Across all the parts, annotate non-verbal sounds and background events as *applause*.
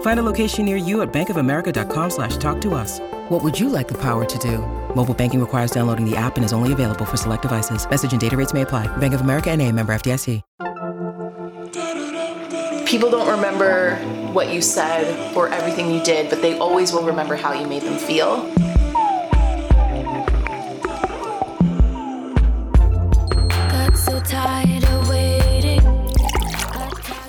Find a location near you at bankofamerica.com slash talk to us. What would you like the power to do? Mobile banking requires downloading the app and is only available for select devices. Message and data rates may apply. Bank of America and a member FDIC. People don't remember what you said or everything you did, but they always will remember how you made them feel.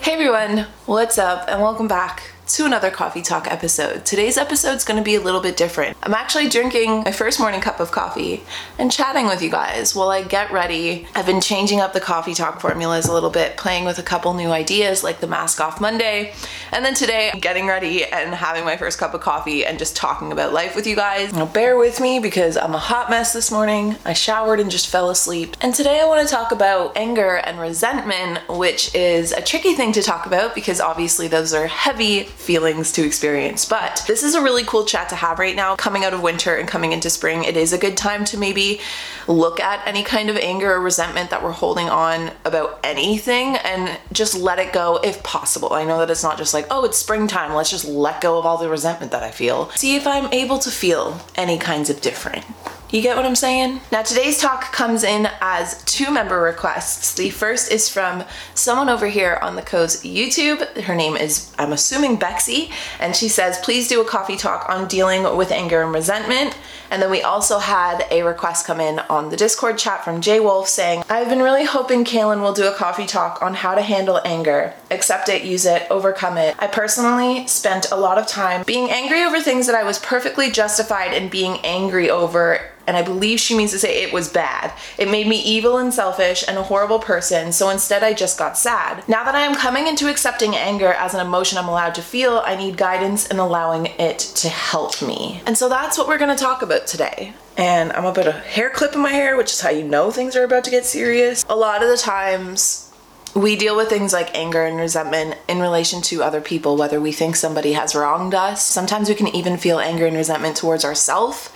Hey everyone, what's up, and welcome back to another Coffee Talk episode. Today's episode is going to be a little bit different. I'm actually drinking my first morning cup of coffee and chatting with you guys while I get ready. I've been changing up the Coffee Talk formulas a little bit, playing with a couple new ideas like the Mask Off Monday. And then today, I'm getting ready and having my first cup of coffee and just talking about life with you guys. Now, bear with me because I'm a hot mess this morning. I showered and just fell asleep. And today, I want to talk about anger and resentment, which is a tricky thing to talk about because obviously those are heavy feelings to experience. But this is a really cool chat to have right now. Coming out of winter and coming into spring, it is a good time to maybe look at any kind of anger or resentment that we're holding on about anything and just let it go if possible. I know that it's not just like, oh, it's springtime, let's just let go of all the resentment that I feel. See if I'm able to feel any kinds of different. You get what I'm saying? Now, today's talk comes in as two member requests. The first is from someone over here on the Co's YouTube. Her name is, I'm assuming, Bexy, and she says, please do a coffee talk on dealing with anger and resentment. And then we also had a request come in on the Discord chat from Jay Wolf saying, I've been really hoping Kalyn will do a coffee talk on how to handle anger, accept it, use it, overcome it. I personally spent a lot of time being angry over things that I was perfectly justified in being angry over and I believe she means to say it was bad. It made me evil and selfish and a horrible person, so instead I just got sad. Now that I am coming into accepting anger as an emotion I'm allowed to feel, I need guidance in allowing it to help me. And so that's what we're gonna talk about today. And I'm about a hair clip in my hair, which is how you know things are about to get serious. A lot of the times, we deal with things like anger and resentment in relation to other people, whether we think somebody has wronged us. Sometimes we can even feel anger and resentment towards ourselves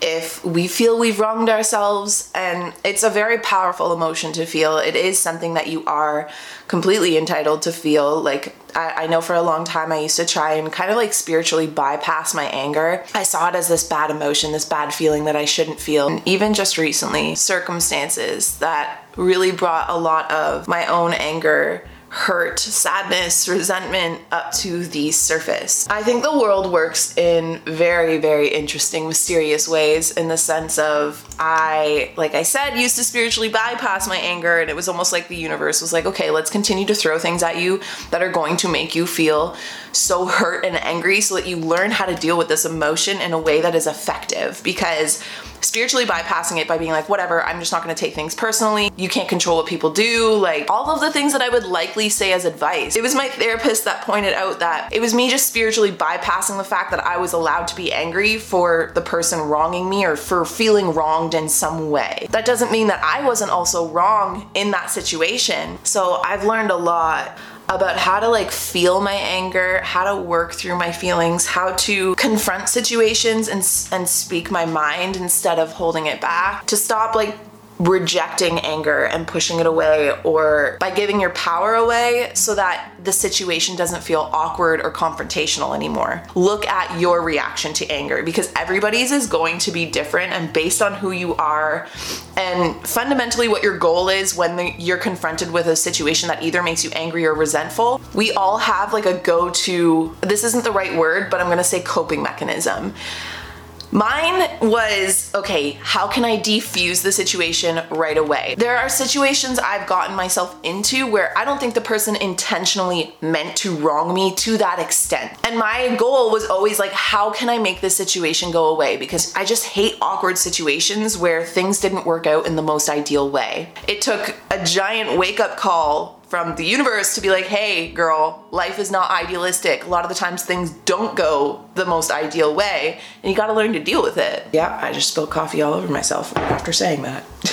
if we feel we've wronged ourselves. And it's a very powerful emotion to feel. It is something that you are completely entitled to feel. Like, I, I, know for a long time I used to try and kind of like spiritually bypass my anger. I saw it as this bad emotion, this bad feeling that I shouldn't feel. And even just recently, circumstances that really brought a lot of my own anger hurt, sadness, resentment up to the surface. I think the world works in very, very interesting, mysterious ways in the sense of I, like I said, used to spiritually bypass my anger, and it was almost like the universe was like, okay, let's continue to throw things at you that are going to make you feel so hurt and angry so that you learn how to deal with this emotion in a way that is effective because spiritually bypassing it by being like, whatever, I'm just not gonna take things personally. You can't control what people do. Like, all of the things that I would likely say as advice. It was my therapist that pointed out that it was me just spiritually bypassing the fact that I was allowed to be angry for the person wronging me or for feeling wronged in some way. That doesn't mean that I wasn't also wrong in that situation. So I've learned a lot about how to like feel my anger, how to work through my feelings, how to confront situations and and speak my mind instead of holding it back. To stop like rejecting anger and pushing it away or by giving your power away so that the situation doesn't feel awkward or confrontational anymore. Look at your reaction to anger because everybody's is going to be different and based on who you are and fundamentally what your goal is when the, you're confronted with a situation that either makes you angry or resentful. We all have like a go to, this isn't the right word, but I'm gonna say coping mechanism Mine was okay, how can I defuse the situation right away? There are situations I've gotten myself into where I don't think the person intentionally meant to wrong me to that extent. And my goal was always like, how can I make this situation go away? Because I just hate awkward situations where things didn't work out in the most ideal way. It took a giant wake up call from the universe to be like, hey, girl, life is not idealistic. A lot of the times things don't go the most ideal way, and you gotta learn to deal with it. Yeah, I just spilled coffee all over myself after saying that. *laughs*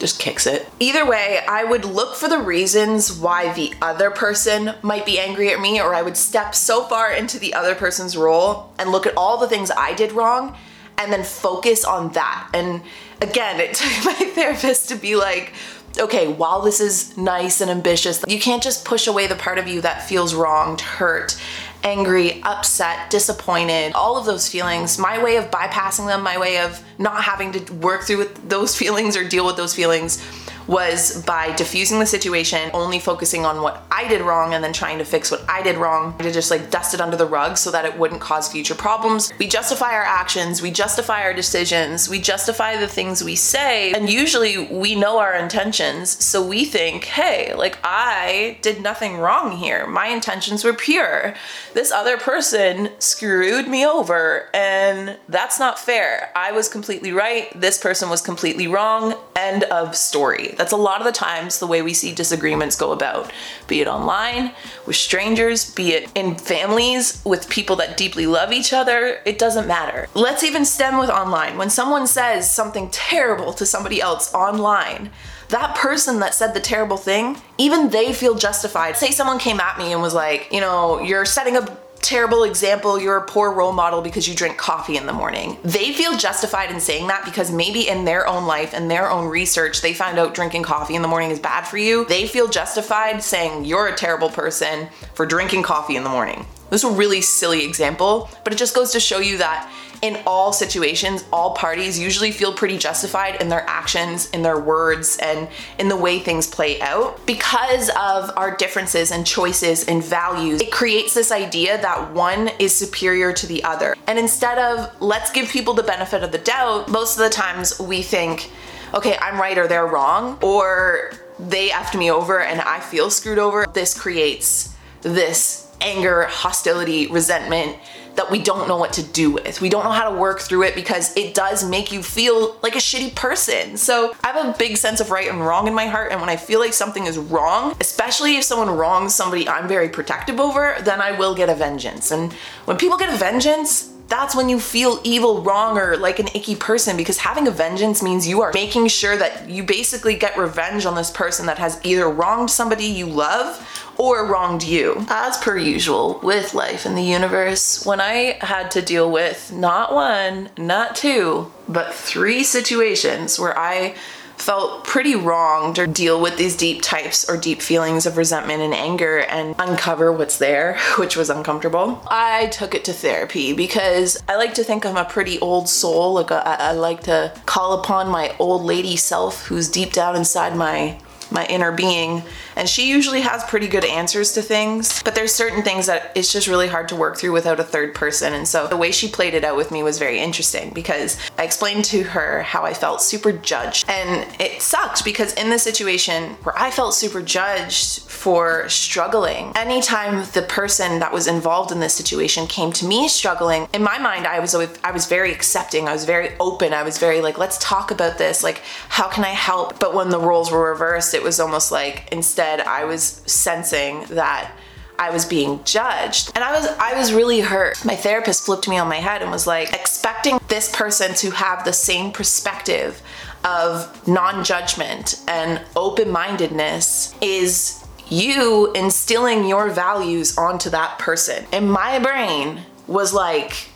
just kicks it. Either way, I would look for the reasons why the other person might be angry at me, or I would step so far into the other person's role and look at all the things I did wrong and then focus on that. And again, it *laughs* took my therapist to be like, okay, while this is nice and ambitious, you can't just push away the part of you that feels wronged, hurt, angry, upset, disappointed, all of those feelings. My way of bypassing them, my way of not having to work through those *laughs* feelings or deal with those feelings was by diffusing the situation, only focusing on what I did wrong and then trying to fix what I did wrong to just like dust it under the rug so that it wouldn't cause future problems. We justify our actions, we justify our decisions, we justify the things we say, and usually we know our intentions, so we think, hey, like I did nothing wrong here. My intentions were pure. This other person screwed me over, and that's not fair. I was completely right, this person was completely wrong. End of story. That's a lot of the times the way we see disagreements go about, be it online, with strangers, be it in families, with people that deeply love each other. It doesn't matter. Let's even stem with online. When someone says something terrible to somebody else online, that person that said the terrible thing, even they feel justified. Say someone came at me and was like, you know, you're setting a terrible example, you're a poor role model because you drink coffee in the morning. They feel justified in saying that because maybe in their own life and their own research, they found out drinking coffee in the morning is bad for you. They feel justified saying you're a terrible person for drinking coffee in the morning. This is a really silly example, but it just goes to show you that in all situations, all parties usually feel pretty justified in their actions, in their words, and in the way things play out. Because of our differences and choices and values, it creates this idea that one is superior to the other. And instead of let's give people the benefit of the doubt, most of the times we think, okay, I'm right or they're wrong, or they effed me over and I feel screwed over. This creates this anger, hostility, resentment that we don't know what to do with. We don't know how to work through it because it does make you feel like a shitty person. So I have a big sense of right and wrong in my heart. And when I feel like something is wrong, especially if someone wrongs somebody I'm very protective over, then I will get a vengeance. And when people get a vengeance, that's when you feel evil, wrong, or like an icky person because having a vengeance means you are making sure that you basically get revenge on this person that has either wronged somebody you love or wronged you. As per usual with life in the universe, when I had to deal with not one, not two, but three situations where I felt pretty wronged or deal with these deep types or deep feelings of resentment and anger and uncover what's there, *laughs* which was uncomfortable. I took it to therapy because I like to think I'm a pretty old soul. Like I, I like to call upon my old lady self who's deep down inside my my inner being. And she usually has pretty good answers to things, but there's certain things that it's just really hard to work through without a third person. And so the way she played it out with me was very interesting because I explained to her how I felt super judged. And it sucked because in the situation where I felt super judged for struggling, anytime the person that was involved in this situation came to me struggling, in my mind I was I was very accepting, I was very open, I was very like let's talk about this, like how can I help? But when the roles were reversed, it was almost like instead I was sensing that I was being judged. And I was I was really hurt. My therapist flipped me on my head and was like expecting this person to have the same perspective of non-judgment and open-mindedness is you instilling your values onto that person. And my brain was like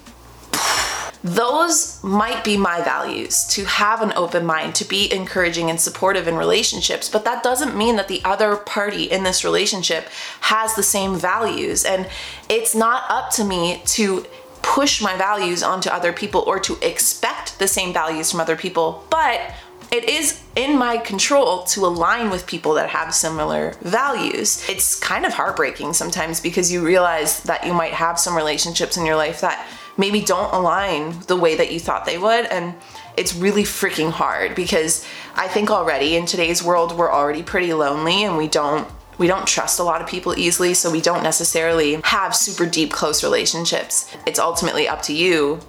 those might be my values to have an open mind, to be encouraging and supportive in relationships, but that doesn't mean that the other party in this relationship has the same values. And it's not up to me to push my values onto other people or to expect the same values from other people, but it is in my control to align with people that have similar values. It's kind of heartbreaking sometimes because you realize that you might have some relationships in your life that maybe don't align the way that you thought they would. And it's really freaking hard because I think already in today's world, we're already pretty lonely and we don't we don't trust a lot of people easily, so we don't necessarily have super deep, close relationships. It's ultimately up to you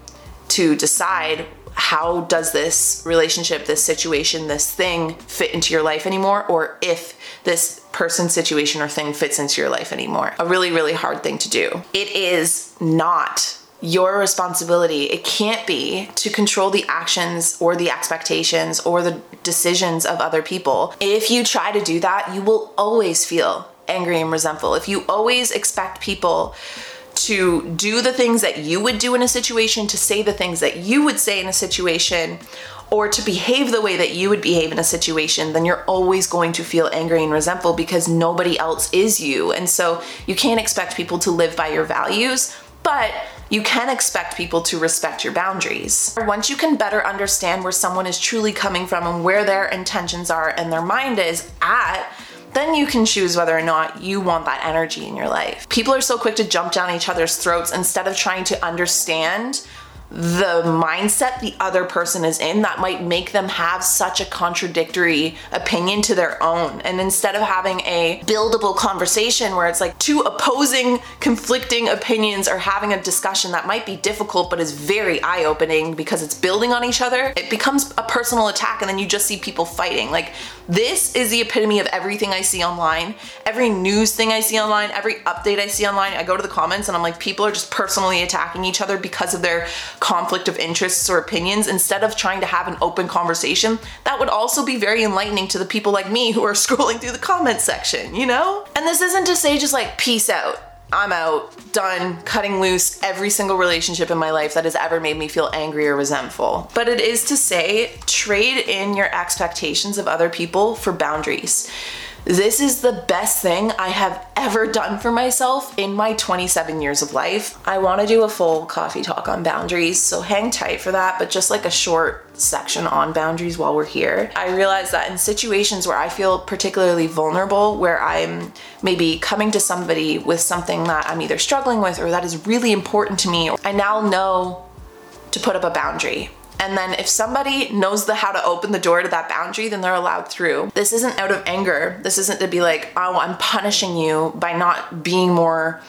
to decide how does this relationship, this situation, this thing fit into your life anymore, or if this person, situation, or thing fits into your life anymore. A really, really hard thing to do. It is not your responsibility. It can't be to control the actions or the expectations or the decisions of other people. If you try to do that, you will always feel angry and resentful. If you always expect people to do the things that you would do in a situation, to say the things that you would say in a situation, or to behave the way that you would behave in a situation, then you're always going to feel angry and resentful because nobody else is you. And so you can't expect people to live by your values, but you can expect people to respect your boundaries. Once you can better understand where someone is truly coming from and where their intentions are and their mind is at, then you can choose whether or not you want that energy in your life. People are so quick to jump down each other's throats instead of trying to understand the mindset the other person is in that might make them have such a contradictory opinion to their own. And instead of having a buildable conversation where it's like two opposing, conflicting opinions are having a discussion that might be difficult but is very eye opening because it's building on each other, it becomes a personal attack and then you just see people fighting. Like, this is the epitome of everything I see online. Every news thing I see online, every update I see online, I go to the comments and I'm like, people are just personally attacking each other because of their conflict of interests or opinions instead of trying to have an open conversation. That would also be very enlightening to the people like me who are *laughs* scrolling through the comment section, you know? And this isn't to say just like, peace out I'm out, done, cutting loose every single relationship in my life that has ever made me feel angry or resentful. But it is to say, trade in your expectations of other people for boundaries. This is the best thing I have ever done for myself in my 27 years of life. I want to do a full coffee talk on boundaries, so hang tight for that, but just like a short section on boundaries while we're here. I realize that in situations where I feel particularly vulnerable, where I'm maybe coming to somebody with something that I'm either struggling with or that is really important to me, I now know to put up a boundary. And then if somebody knows the how to open the door to that boundary, then they're allowed through. This isn't out of anger. This isn't to be like, oh, I'm punishing you by not being more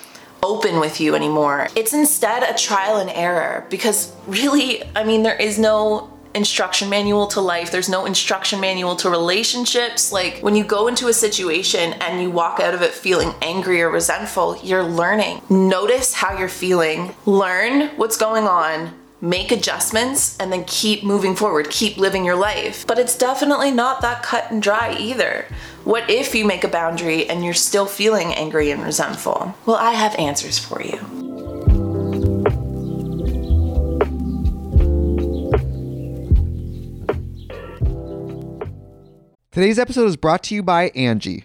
open with you anymore. It's instead a trial and error because really, I mean, there is no instruction manual to life. There's no instruction manual to relationships. Like when you go into a situation and you walk out of it feeling angry or resentful, you're learning. Notice how you're feeling, learn what's going on, make adjustments and then keep moving forward, keep living your life. But it's definitely not that cut and dry either. What if you make a boundary and you're still feeling angry and resentful? Well, I have answers for you. Today's episode is brought to you by Angi.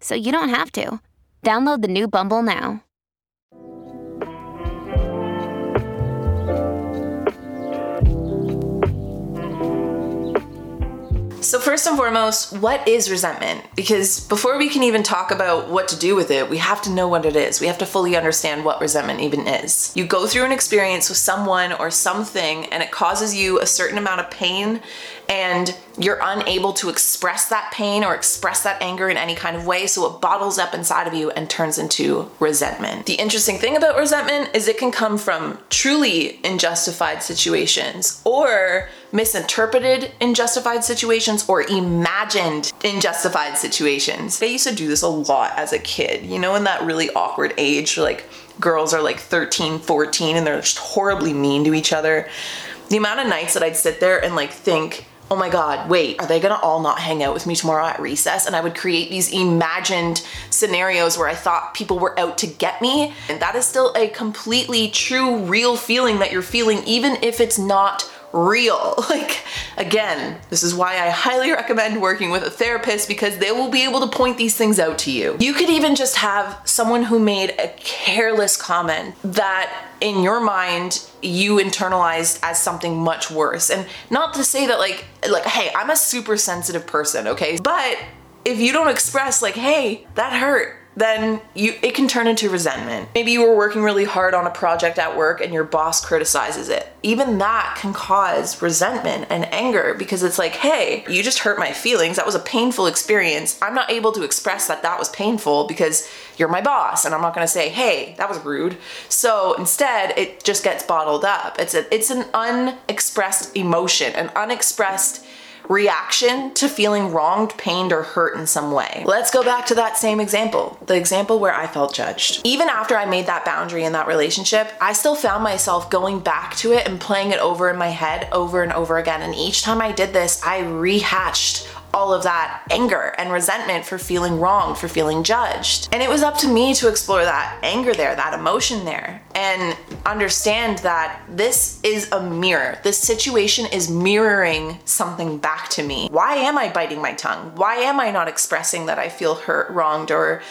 so you don't have to. Download the new Bumble now. So, first and foremost, what is resentment? Because before we can even talk about what to do with it, we have to know what it is. We have to fully understand what resentment even is. You go through an experience with someone or something, and it causes you a certain amount of pain, and you're unable to express that pain or express that anger in any kind of way, so it bottles up inside of you and turns into resentment. The interesting thing about resentment is it can come from truly unjustified situations or misinterpreted unjustified situations or imagined unjustified situations. I used to do this a lot as a kid, you know, in that really awkward age, like girls are like 13, 14, and they're just horribly mean to each other. The amount of nights that I'd sit there and like think, oh my god, wait, are they gonna all not hang out with me tomorrow at recess? And I would create these imagined scenarios where I thought people were out to get me. And that is still a completely true, real feeling that you're feeling, even if it's not real. *laughs* Like, again, this is why I highly recommend working with a therapist because they will be able to point these things out to you. You could even just have someone who made a careless comment that in your mind you internalized as something much worse. And not to say that like like hey, I'm a super sensitive person, okay? But if you don't express like, "Hey, that hurt." Then you it can turn into resentment. Maybe you were working really hard on a project at work and your boss criticizes it. Even that can cause resentment and anger because it's like, "Hey, you just hurt my feelings. That was a painful experience. I'm not able to express that that was painful because you're my boss and I'm not going to say, "Hey, that was rude." So instead, it just gets bottled up. It's a, it's an unexpressed emotion, an unexpressed reaction to feeling wronged, pained, or hurt in some way. Let's go back to that same example the example where I felt judged. Even after I made that boundary in that relationship, I still found myself going back to it and playing it over in my head over and over again. And each time I did this, I rehashed all of that anger and resentment for feeling wronged, for feeling judged. And it was up to me to explore that anger there, that emotion there, and understand that this is a mirror. This situation is mirroring something back to me. Why am I biting my tongue? Why am I not expressing that I feel hurt, wronged, or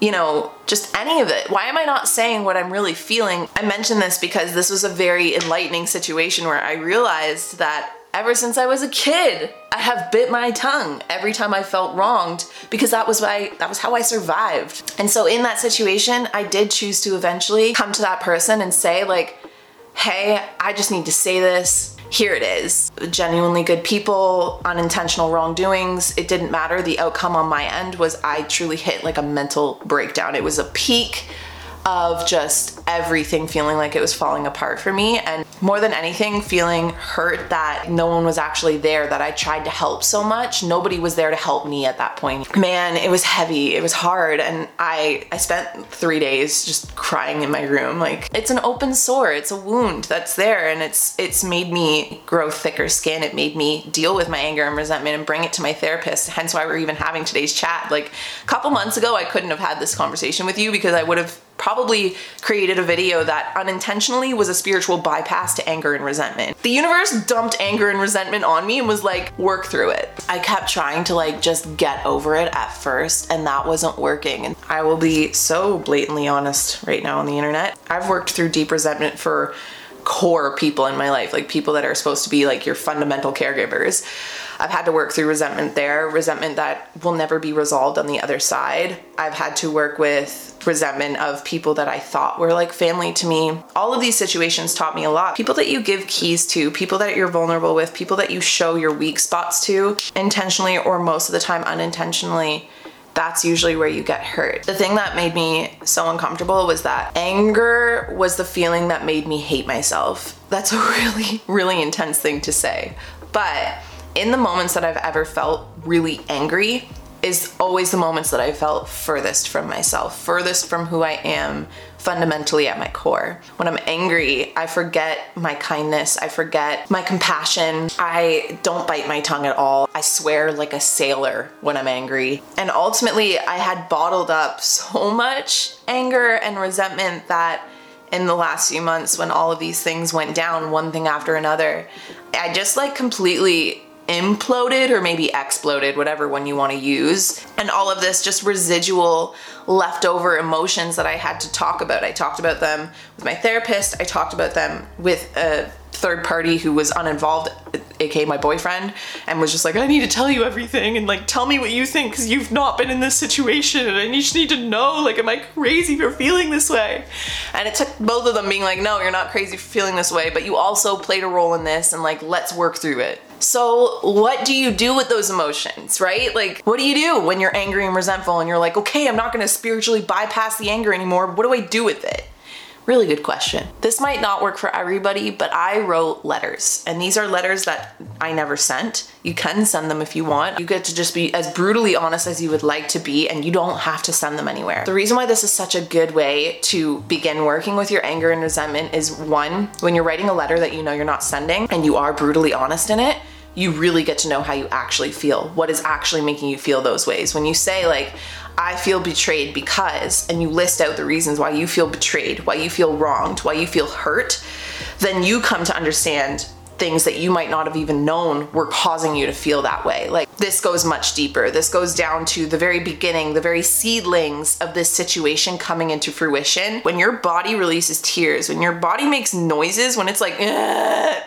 you know, just any of it. Why am I not saying what I'm really feeling? I mention this because this was a very enlightening situation where I realized that ever since I was a kid. I have bit my tongue every time I felt wronged because that was my that was how I survived. And so in that situation, I did choose to eventually come to that person and say like, "Hey, I just need to say this. Here it is. Genuinely good people, unintentional wrongdoings. It didn't matter. The outcome on my end was I truly hit like a mental breakdown. It was a peak of just everything feeling like it was falling apart for me and more than anything feeling hurt that no one was actually there that I tried to help so much. Nobody was there to help me at that point. Man it was heavy. It was hard. And I I spent 3 days just crying in my room. Like it's an open sore. It's a wound that's there and it's it's made me grow thicker skin. It made me deal with my anger and resentment and bring it to my therapist. Hence why we're even having today's chat. Like a couple months ago I couldn't have had this conversation with you because I would have probably created a video that unintentionally was a spiritual bypass to anger and resentment. The universe dumped anger and resentment on me and was like, work through it. I kept trying to like just get over it at first, and that wasn't working. And I will be so blatantly honest right now on the internet. I've worked through deep resentment for core people in my life, like people that are supposed to be like your fundamental caregivers. I've had to work through resentment there, resentment that will never be resolved on the other side. I've had to work with resentment of people that I thought were like family to me. All of these situations taught me a lot. People that you give keys to, people that you're vulnerable with, people that you show your weak spots to intentionally or most of the time unintentionally that's usually where you get hurt. The thing that made me so uncomfortable was that anger was the feeling that made me hate myself. That's a *laughs* really, really intense thing to say. But in the moments that I've ever felt really angry, is always the moments that I felt furthest from myself, furthest from who I am fundamentally at my core. When I'm angry, I forget my kindness, I forget my compassion. I don't bite my tongue at all. I swear like a sailor when I'm angry. And ultimately, I had bottled up so much anger and resentment that in the last few months when all of these things went down one thing after another i just like completely imploded or maybe exploded, whatever one you want to use. And all of this just residual leftover emotions that I had to talk about. I talked about them with my therapist, I talked about them with a third party who was uninvolved, aka my boyfriend, and was just like, I need to tell you everything and like tell me what you think because you've not been in this situation and I just need to know, like, am I crazy for feeling this way? And it took both of them being like, no, you're not crazy for feeling this way, but you also played a role in this and like, let's work through it. So, what do you do with those emotions, right? Like, what do you do when you're angry and resentful and you're like, okay, I'm not gonna spiritually bypass the anger anymore? What do I do with it? Really good question. This might not work for everybody, but I wrote letters, and these are letters that I never sent. You can send them if you want. You get to just be as brutally honest as you would like to be, and you don't have to send them anywhere. The reason why this is such a good way to begin working with your anger and resentment is one, when you're writing a letter that you know you're not sending and you are brutally honest in it, you really get to know how you actually feel. What is actually making you feel those ways. When you say, like, I feel betrayed because, and you list out the reasons why you feel betrayed, why you feel wronged, why you feel hurt, then you come to understand things that you might not have even known were causing you to feel that way. Like this goes much deeper. This goes down to the very beginning, the very seedlings of this situation coming into fruition. When your body releases tears, when your body makes noises, when it's like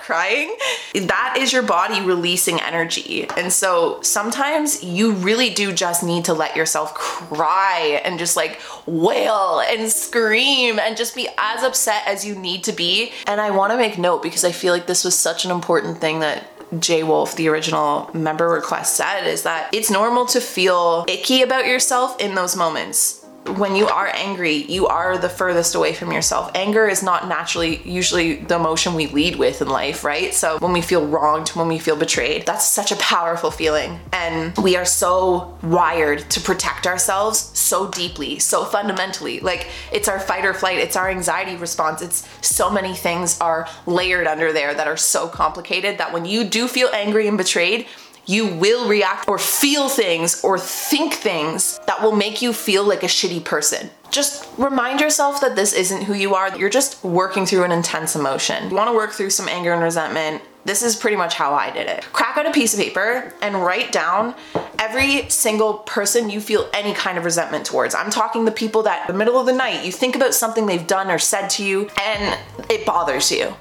crying, that is your body releasing energy. And so sometimes you really do just need to let yourself cry and just like wail and scream and just be as upset as you need to be. And I want to make note because I feel like this was such an important thing that Jay Wolf, the original member request, said is that it's normal to feel icky about yourself in those moments when you are angry, you are the furthest away from yourself. Anger is not naturally usually the emotion we lead with in life, right? So when we feel wronged, when we feel betrayed, that's such a powerful feeling. And we are so wired to protect ourselves so deeply, so fundamentally. Like it's our fight or flight, it's our anxiety response. It's so many things are layered under there that are so complicated that when you do feel angry and betrayed, you will react or feel things or think things that will make you feel like a shitty person. Just remind yourself that this isn't who you are. You're just working through an intense emotion. You want to work through some anger and resentment. This is pretty much how I did it. Crack out a piece of paper and write down every single person you feel any kind of resentment towards. I'm talking the people that the middle of the night you think about something they've done or said to you and it bothers you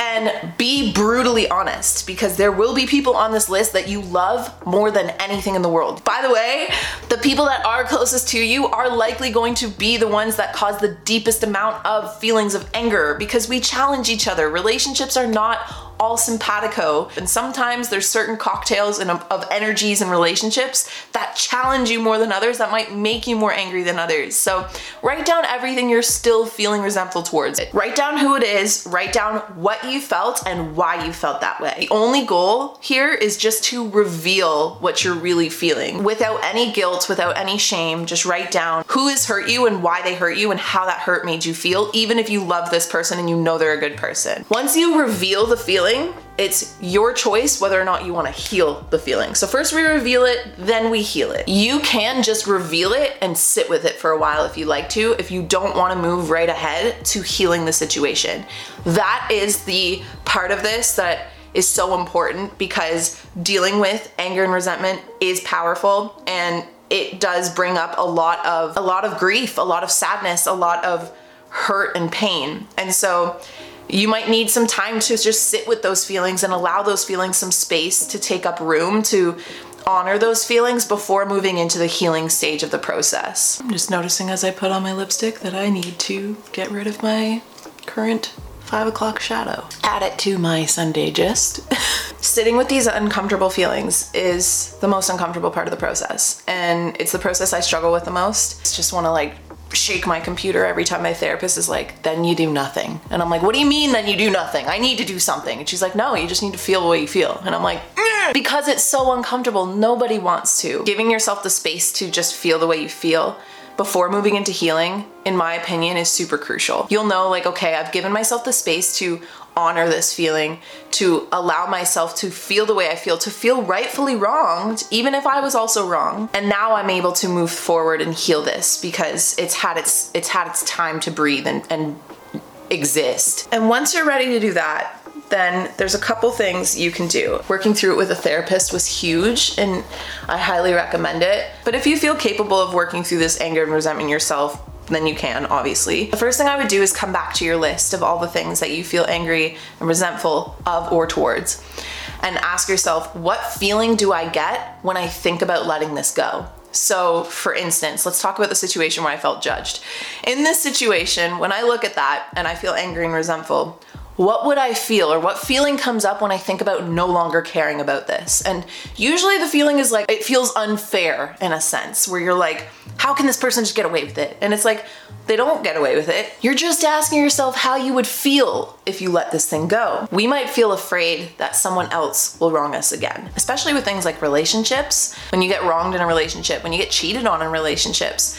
and be brutally honest because there will be people on this list that you love more than anything in the world. By the way, the people that are closest to you are likely going to be the ones that cause the deepest amount of feelings of anger because we challenge each other. Relationships are not all simpatico. And sometimes there's certain cocktails and of energies and relationships that challenge you more than others, that might make you more angry than others. So write down everything you're still feeling resentful towards it. Write down who it is, write down what you felt and why you felt that way. The only goal here is just to reveal what you're really feeling without any guilt, without any shame. Just write down who has hurt you and why they hurt you and how that hurt made you feel, even if you love this person and you know they're a good person. Once you reveal the feeling, feeling, it's your choice whether or not you want to heal the feeling. So first we reveal it, then we heal it. You can just reveal it and sit with it for a while if you like to, if you don't want to move right ahead to healing the situation. That is the part of this that is so important because dealing with anger and resentment is powerful and it does bring up a lot of a lot of grief, a lot of sadness, a lot of hurt and pain. And so you might need some time to just sit with those feelings and allow those feelings some space to take up room to honor those feelings before moving into the healing stage of the process. I'm just noticing as I put on my lipstick that I need to get rid of my current five o'clock shadow. Add it to my Sunday gist. *laughs* Sitting with these uncomfortable feelings is the most uncomfortable part of the process. And it's the process I struggle with the most. I just want to like shake my computer every time my therapist is like, then you do nothing. And I'm like, what do you mean then you do nothing? I need to do something. And she's like, no, you just need to feel the way you feel. And I'm like, mm. because it's so uncomfortable, nobody wants to. Giving yourself the space to just feel the way you feel before moving into healing, in my opinion, is super crucial. You'll know, like, okay, I've given myself the space to honor this feeling, to allow myself to feel the way I feel, to feel rightfully wronged, even if I was also wrong. And now I'm able to move forward and heal this because it's had its it's had its time to breathe and, and exist. And once you're ready to do that, then there's a couple things you can do. Working through it with a therapist was huge and I highly recommend it. But if you feel capable of working through this anger and resentment yourself, then you can, obviously. The first thing I would do is come back to your list of all the things that you feel angry and resentful of or towards and ask yourself, what feeling do I get when I think about letting this go? So, for instance, let's talk about the situation where I felt judged. In this situation, when I look at that and I feel angry and resentful, what would I feel or what feeling comes up when I think about no longer caring about this? And usually the feeling is like, it feels unfair in a sense, where you're like, how can this person just get away with it? And it's like, they don't get away with it. You're just asking yourself how you would feel if you let this thing go. We might feel afraid that someone else will wrong us again, especially with things like relationships. When you get wronged in a relationship, when you get cheated on in relationships,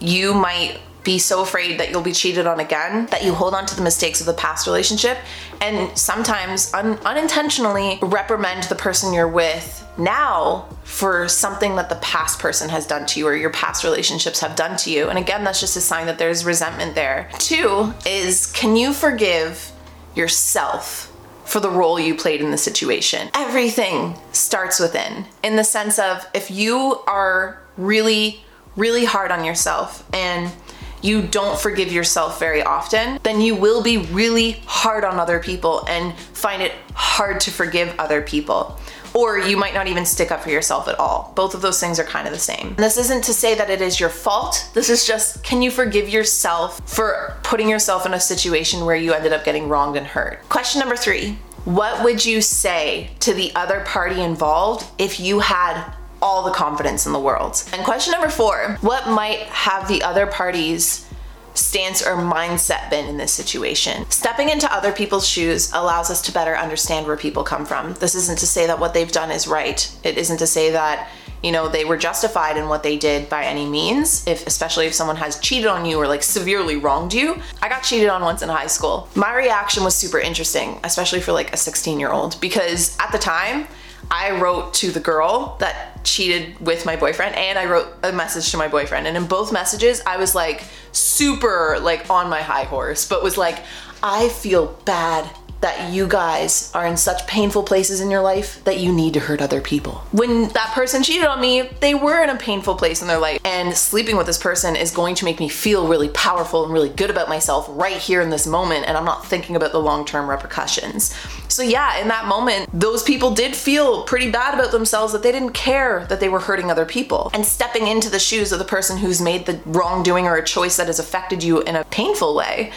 you might be so afraid that you'll be cheated on again that you hold on to the mistakes of the past relationship and sometimes un- unintentionally reprimand the person you're with now for something that the past person has done to you or your past relationships have done to you. And again, that's just a sign that there's resentment there. Two is can you forgive yourself? For the role you played in the situation. Everything starts within, in the sense of if you are really, really hard on yourself and you don't forgive yourself very often, then you will be really hard on other people and find it hard to forgive other people. Or you might not even stick up for yourself at all. Both of those things are kind of the same. And this isn't to say that it is your fault. This is just can you forgive yourself for putting yourself in a situation where you ended up getting wronged and hurt? Question number three What would you say to the other party involved if you had all the confidence in the world. And question number four what might have the other parties stance or mindset been in this situation. Stepping into other people's shoes allows us to better understand where people come from. This isn't to say that what they've done is right. It isn't to say that you know they were justified in what they did by any means if especially if someone has cheated on you or like severely wronged you i got cheated on once in high school my reaction was super interesting especially for like a 16 year old because at the time I wrote to the girl that cheated with my boyfriend and I wrote a message to my boyfriend. And in both messages, I was like super like on my high horse, but was like, I feel bad that you guys are in such painful places in your life that you need to hurt other people. When that person cheated on me, they were in a painful place in their life. And sleeping with this person is going to make me feel really powerful and really good about myself right here in this moment. And I'm not thinking about the long term repercussions. So, yeah, in that moment, those people did feel pretty bad about themselves that they didn't care that they were hurting other people. And stepping into the shoes of the person who's made the wrongdoing or a choice that has affected you in a painful way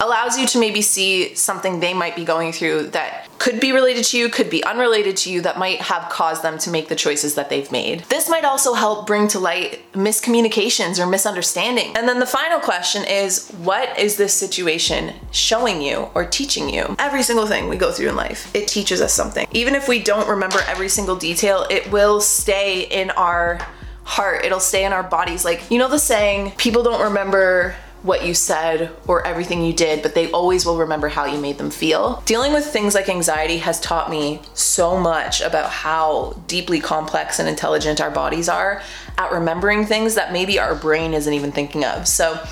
allows you to maybe see something they might be going through that could be related to you, could be unrelated to you, that might have caused them to make the choices that they've made. This might also help bring to light miscommunications or misunderstanding. And then the final question is what is this situation showing you or teaching you? Every single thing we go through in life, it teaches us something. Even if we don't remember every single detail, it will stay in our heart, it'll stay in our bodies. Like, you know the saying, people don't remember what you said or everything you did, but they always will remember how you made them feel. Dealing with things like anxiety has taught me so much about how deeply complex and intelligent our bodies are at remembering things that maybe our brain isn't even thinking of. So,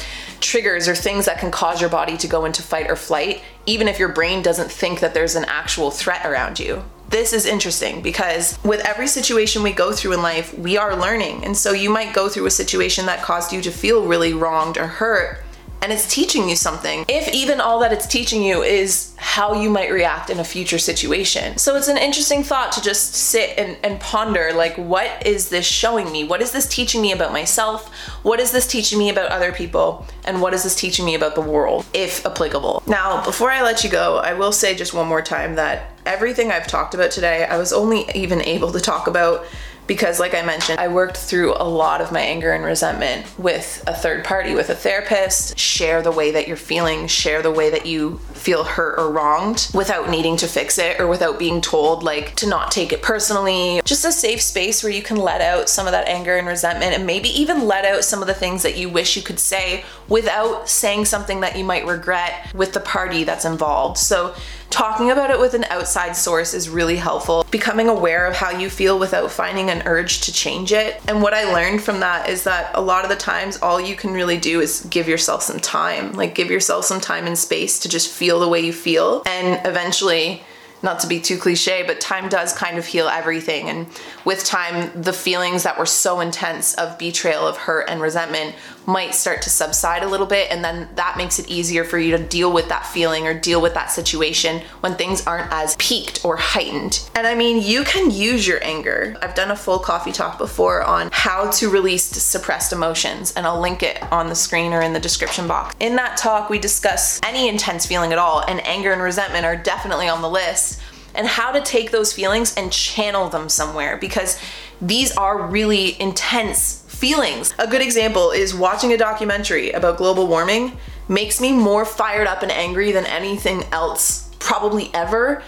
triggers or things that can cause your body to go into fight or flight, even if your brain doesn't think that there's an actual threat around you this is interesting because with every situation we go through in life, we are learning. And so you might go through a situation that caused you to feel really wronged or hurt and it's teaching you something. If even all that it's teaching you is how you might react in a future situation. So it's an interesting thought to just sit and, and ponder like, what is this showing me? What is this teaching me about myself? What is this teaching me about other people? And what is this teaching me about the world, if applicable? Now, before I let you go, I will say just one more time that everything I've talked about today, I was only even able to talk about because like I mentioned, I worked through a lot of my anger and resentment with a third party, with a therapist, share the way that you're feeling, share the way that you feel hurt or wronged without needing to fix it or without being told like to not take it personally. Just a safe space where you can let out some of that anger and resentment and maybe even let out some of the things that you wish you could say without saying something that you might regret with the party that's involved. So Talking about it with an outside source is really helpful. Becoming aware of how you feel without finding an urge to change it. And what I learned from that is that a lot of the times, all you can really do is give yourself some time. Like, give yourself some time and space to just feel the way you feel. And eventually, not to be too cliche, but time does kind of heal everything. And with time, the feelings that were so intense of betrayal, of hurt, and resentment might start to subside a little bit. And then that makes it easier for you to deal with that feeling or deal with that situation when things aren't as peaked or heightened. And I mean, you can use your anger. I've done a full coffee talk before on how to release suppressed emotions, and I'll link it on the screen or in the description box. In that talk, we discuss any intense feeling at all, and anger and resentment are definitely on the list and how to take those feelings and channel them somewhere because these are really intense feelings. A good example is watching a documentary about global warming makes me more fired up and angry than anything else probably ever.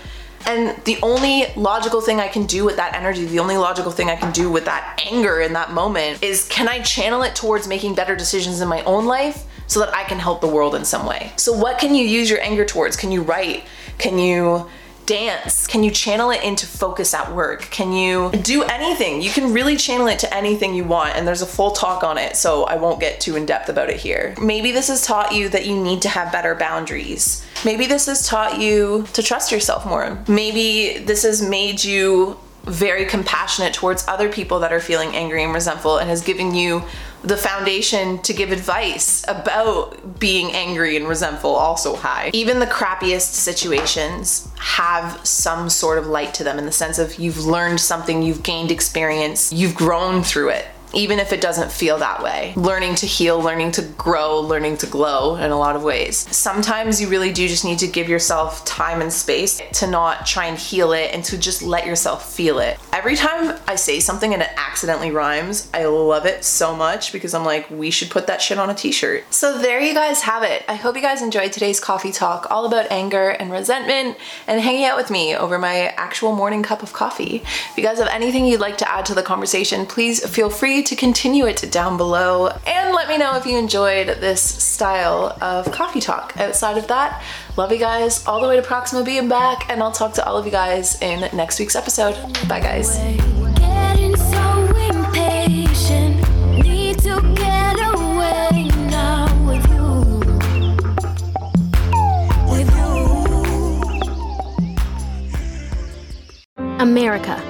And the only logical thing I can do with that energy, the only logical thing I can do with that anger in that moment is can I channel it towards making better decisions in my own life so that I can help the world in some way? So, what can you use your anger towards? Can you write? Can you dance? Can you channel it into focus at work? Can you do anything? You can really channel it to anything you want, and there's a full talk on it, so I won't get too in depth about it here. Maybe this has taught you that you need to have better boundaries. Maybe this has taught you to trust yourself more. Maybe this has made you very compassionate towards other people that are feeling angry and resentful and has given you the foundation to give advice about being angry and resentful also high. Even the crappiest situations have some sort of light to them in the sense of you've learned something, you've gained experience, you've grown through it even if it doesn't feel that way. Learning to heal, learning to grow, learning to glow in a lot of ways. Sometimes you really do just need to give yourself time and space to not try and heal it and to just let yourself feel it. Every time I say something and it accidentally rhymes, I love it so much because I'm like, we should put that shit on a t shirt. So there you guys have it. I hope you guys enjoyed today's coffee talk all about anger and resentment and hanging out with me over my actual morning cup of coffee. If you guys have anything you'd like to add to the conversation, please feel free to continue it down below and let me know if you enjoyed this style of coffee talk. Outside of that, love you guys all the way to Proxima b and back, and I'll talk to all of you guys in next week's episode. Bye, guys. America.